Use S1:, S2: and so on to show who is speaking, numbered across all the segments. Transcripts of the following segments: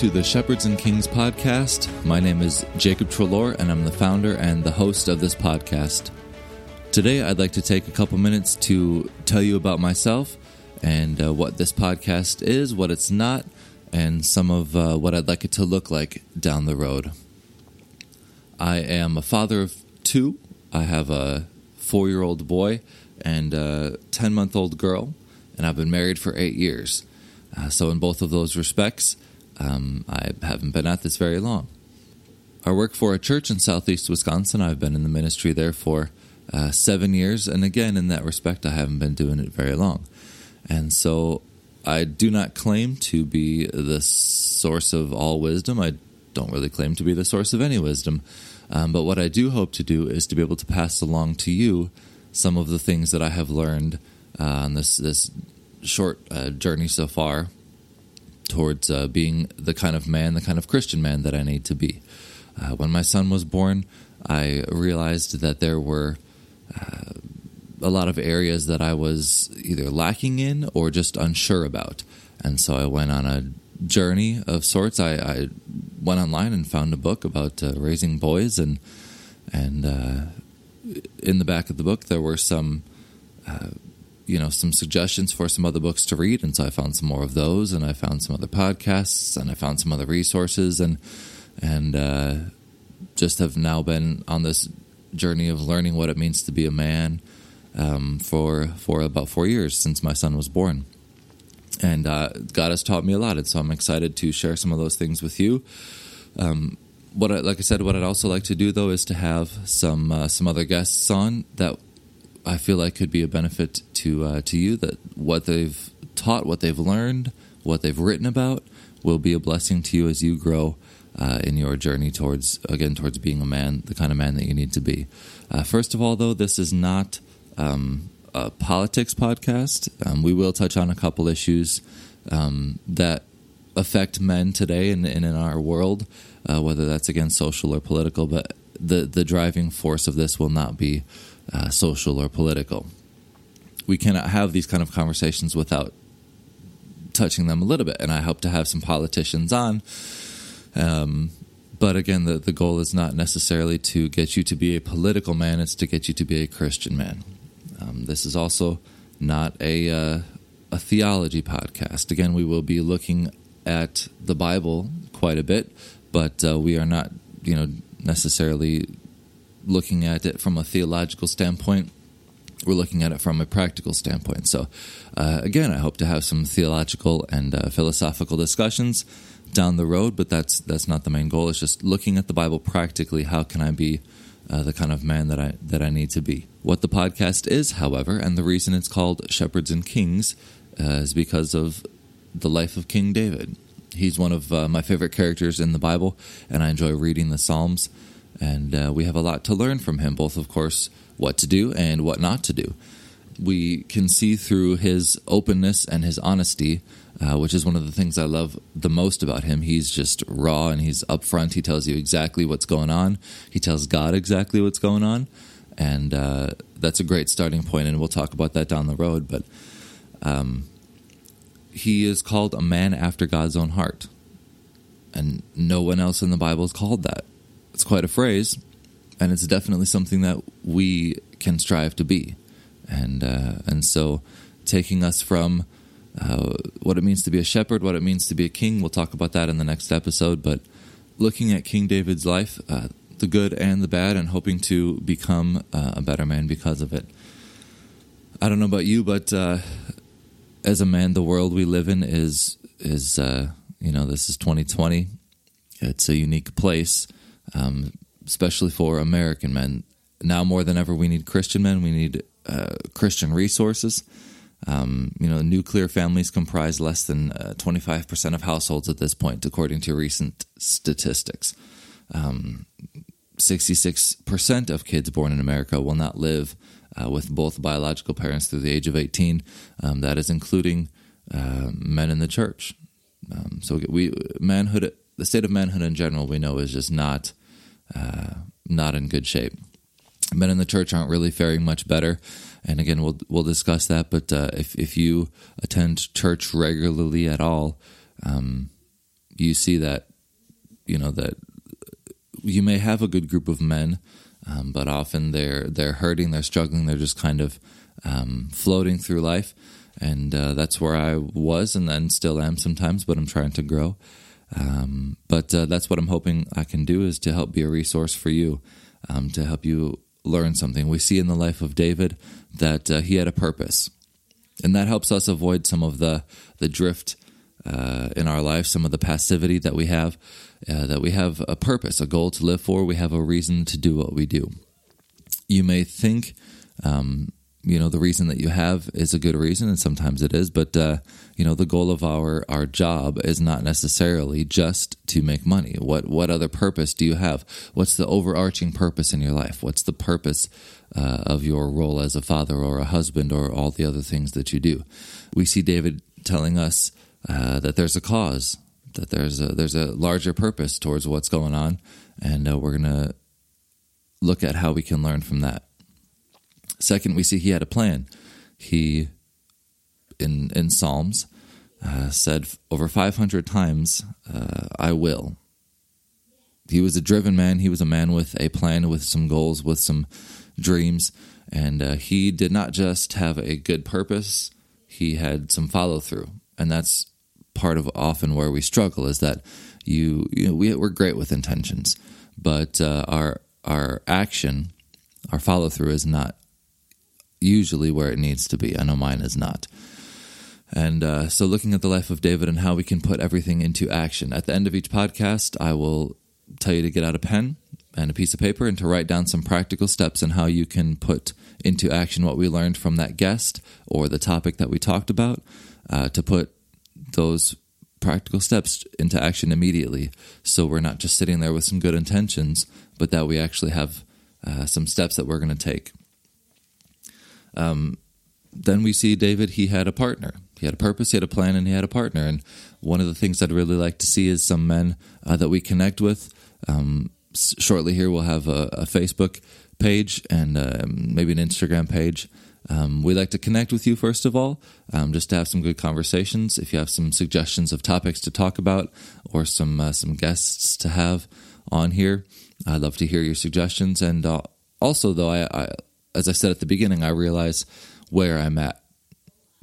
S1: to the Shepherds and Kings podcast. My name is Jacob Trelaw, and I'm the founder and the host of this podcast. Today, I'd like to take a couple minutes to tell you about myself and uh, what this podcast is, what it's not, and some of uh, what I'd like it to look like down the road. I am a father of two. I have a four year old boy and a 10 month old girl, and I've been married for eight years. Uh, so, in both of those respects, um, I haven't been at this very long. I work for a church in southeast Wisconsin. I've been in the ministry there for uh, seven years, and again, in that respect, I haven't been doing it very long. And so, I do not claim to be the source of all wisdom. I don't really claim to be the source of any wisdom. Um, but what I do hope to do is to be able to pass along to you some of the things that I have learned uh, on this this short uh, journey so far towards uh, being the kind of man, the kind of Christian man that I need to be. Uh, when my son was born, I realized that there were uh, a lot of areas that I was either lacking in or just unsure about. And so I went on a journey of sorts. I, I went online and found a book about uh, raising boys, and and in the back of the book there were some uh, you know some suggestions for some other books to read and so i found some more of those and i found some other podcasts and i found some other resources and and uh, just have now been on this journey of learning what it means to be a man um, for for about four years since my son was born. And uh, god has taught me a lot and so i'm excited to share some of those things with you. Um, what I, like I said, what I'd also like to do though is to have some uh, some other guests on that I feel like could be a benefit to uh, to you. That what they've taught, what they've learned, what they've written about will be a blessing to you as you grow uh, in your journey towards again towards being a man, the kind of man that you need to be. Uh, first of all, though, this is not um, a politics podcast. Um, we will touch on a couple issues um, that affect men today and, and in our world uh, whether that's again social or political. But the the driving force of this will not be uh, social or political. We cannot have these kind of conversations without touching them a little bit, and I hope to have some politicians on. Um, but again, the, the goal is not necessarily to get you to be a political man; it's to get you to be a Christian man. Um, this is also not a uh, a theology podcast. Again, we will be looking at the Bible quite a bit, but uh, we are not, you know, necessarily looking at it from a theological standpoint. We're looking at it from a practical standpoint. So, uh, again, I hope to have some theological and uh, philosophical discussions down the road, but that's that's not the main goal. It's just looking at the Bible practically. How can I be uh, the kind of man that I that I need to be? What the podcast is, however, and the reason it's called Shepherds and Kings uh, is because of the life of King David. He's one of uh, my favorite characters in the Bible, and I enjoy reading the Psalms. And uh, we have a lot to learn from him, both, of course, what to do and what not to do. We can see through his openness and his honesty, uh, which is one of the things I love the most about him. He's just raw and he's upfront. He tells you exactly what's going on, he tells God exactly what's going on. And uh, that's a great starting point, and we'll talk about that down the road. But um, he is called a man after God's own heart. And no one else in the Bible is called that. It's quite a phrase, and it's definitely something that we can strive to be. And uh, and so, taking us from uh, what it means to be a shepherd, what it means to be a king, we'll talk about that in the next episode. But looking at King David's life, uh, the good and the bad, and hoping to become uh, a better man because of it. I don't know about you, but uh, as a man, the world we live in is is uh, you know this is 2020. It's a unique place, um, especially for American men. Now more than ever, we need Christian men. We need uh, Christian resources. Um, you know, nuclear families comprise less than uh, 25% of households at this point, according to recent statistics. Um, 66% of kids born in America will not live uh, with both biological parents through the age of 18. Um, that is including uh, men in the church. Um, so we manhood, the state of manhood in general, we know is just not uh, not in good shape. Men in the church aren't really faring much better, and again, we'll we'll discuss that. But uh, if if you attend church regularly at all, um, you see that you know that you may have a good group of men, um, but often they're they're hurting, they're struggling, they're just kind of um, floating through life, and uh, that's where I was, and then still am sometimes. But I'm trying to grow. Um, but uh, that's what I'm hoping I can do is to help be a resource for you, um, to help you learn something. We see in the life of David that uh, he had a purpose, and that helps us avoid some of the the drift uh, in our life, some of the passivity that we have. Uh, that we have a purpose, a goal to live for. We have a reason to do what we do. You may think um, you know the reason that you have is a good reason and sometimes it is but uh, you know the goal of our our job is not necessarily just to make money. What what other purpose do you have? What's the overarching purpose in your life? What's the purpose uh, of your role as a father or a husband or all the other things that you do? We see david telling us uh, that there's a cause that there's a there's a larger purpose towards what's going on and uh, we're gonna look at how we can learn from that Second, we see he had a plan. He, in in Psalms, uh, said over 500 times, uh, "I will." He was a driven man. He was a man with a plan, with some goals, with some dreams, and uh, he did not just have a good purpose. He had some follow through, and that's part of often where we struggle. Is that you, you know, we, we're great with intentions, but uh, our our action, our follow through is not usually where it needs to be. I know mine is not. And uh, so, looking at the life of David and how we can put everything into action. At the end of each podcast, I will tell you to get out a pen and a piece of paper and to write down some practical steps and how you can put into action what we learned from that guest or the topic that we talked about uh, to put those practical steps into action immediately. So, we're not just sitting there with some good intentions, but that we actually have uh, some steps that we're going to take. Um, then we see David, he had a partner. He had a purpose, he had a plan, and he had a partner. And one of the things I'd really like to see is some men uh, that we connect with. Um, shortly here, we'll have a, a Facebook page and uh, maybe an Instagram page. Um, we'd like to connect with you first of all, um, just to have some good conversations. If you have some suggestions of topics to talk about or some uh, some guests to have on here, I'd love to hear your suggestions. And uh, also, though, I, I as I said at the beginning, I realize where I'm at,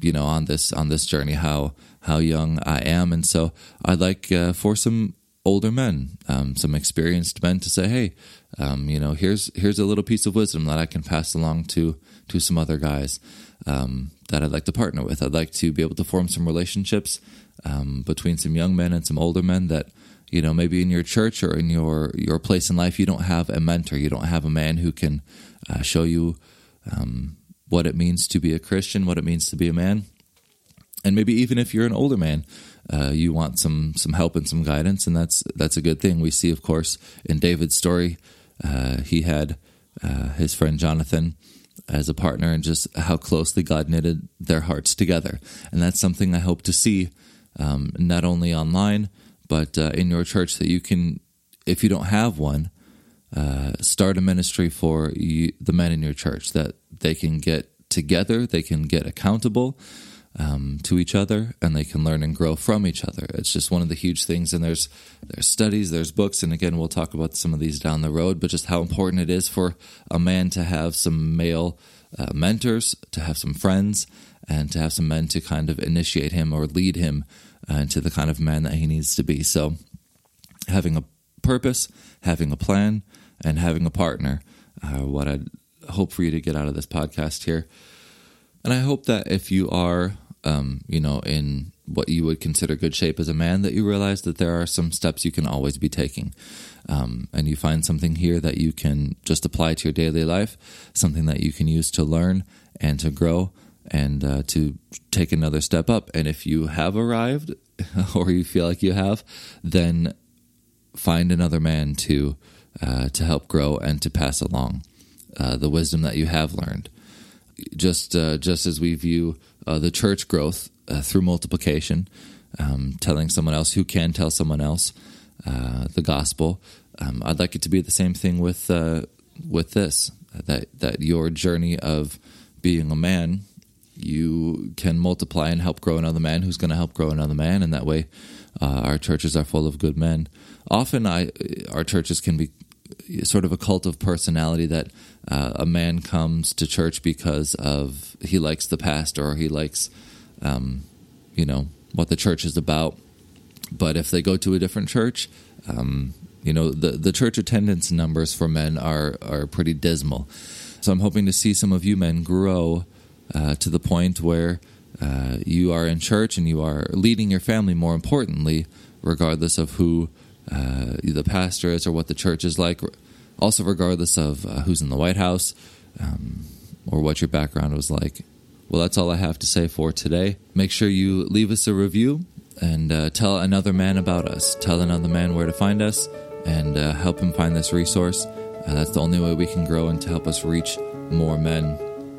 S1: you know, on this on this journey, how how young I am, and so I'd like uh, for some older men, um, some experienced men, to say, hey, um, you know, here's here's a little piece of wisdom that I can pass along to to some other guys um, that I'd like to partner with. I'd like to be able to form some relationships um, between some young men and some older men that you know maybe in your church or in your your place in life you don't have a mentor. You don't have a man who can uh, show you um, what it means to be a Christian, what it means to be a man, and maybe even if you're an older man, uh, you want some some help and some guidance, and that's that's a good thing. We see, of course, in David's story, uh, he had uh, his friend Jonathan as a partner, and just how closely God knitted their hearts together, and that's something I hope to see um, not only online but uh, in your church that you can, if you don't have one, uh, start a ministry for you, the men in your church that they can get together, they can get accountable um, to each other, and they can learn and grow from each other. It's just one of the huge things. And there's there's studies, there's books, and again, we'll talk about some of these down the road. But just how important it is for a man to have some male uh, mentors, to have some friends, and to have some men to kind of initiate him or lead him uh, into the kind of man that he needs to be. So, having a purpose, having a plan, and having a partner. Uh, what I'd hope for you to get out of this podcast here. And I hope that if you are, um, you know, in what you would consider good shape as a man, that you realize that there are some steps you can always be taking. Um, and you find something here that you can just apply to your daily life, something that you can use to learn and to grow and uh, to take another step up. And if you have arrived or you feel like you have, then find another man to uh, to help grow and to pass along uh, the wisdom that you have learned. Just uh, just as we view uh, the church growth uh, through multiplication, um, telling someone else who can tell someone else the gospel, um, I'd like it to be the same thing with with this that that your journey of being a man you can multiply and help grow another man who's going to help grow another man and that way uh, our churches are full of good men. Often, I our churches can be sort of a cult of personality that uh, a man comes to church because of he likes the pastor or he likes, um, you know, what the church is about. But if they go to a different church, um, you know, the the church attendance numbers for men are are pretty dismal. So I'm hoping to see some of you men grow uh, to the point where uh, you are in church and you are leading your family. More importantly, regardless of who uh, the pastor is or what the church is like, also regardless of uh, who's in the White House um, or what your background was like. Well, that's all I have to say for today. Make sure you leave us a review and uh, tell another man about us. Tell another man where to find us and uh, help him find this resource. That's the only way we can grow and to help us reach more men.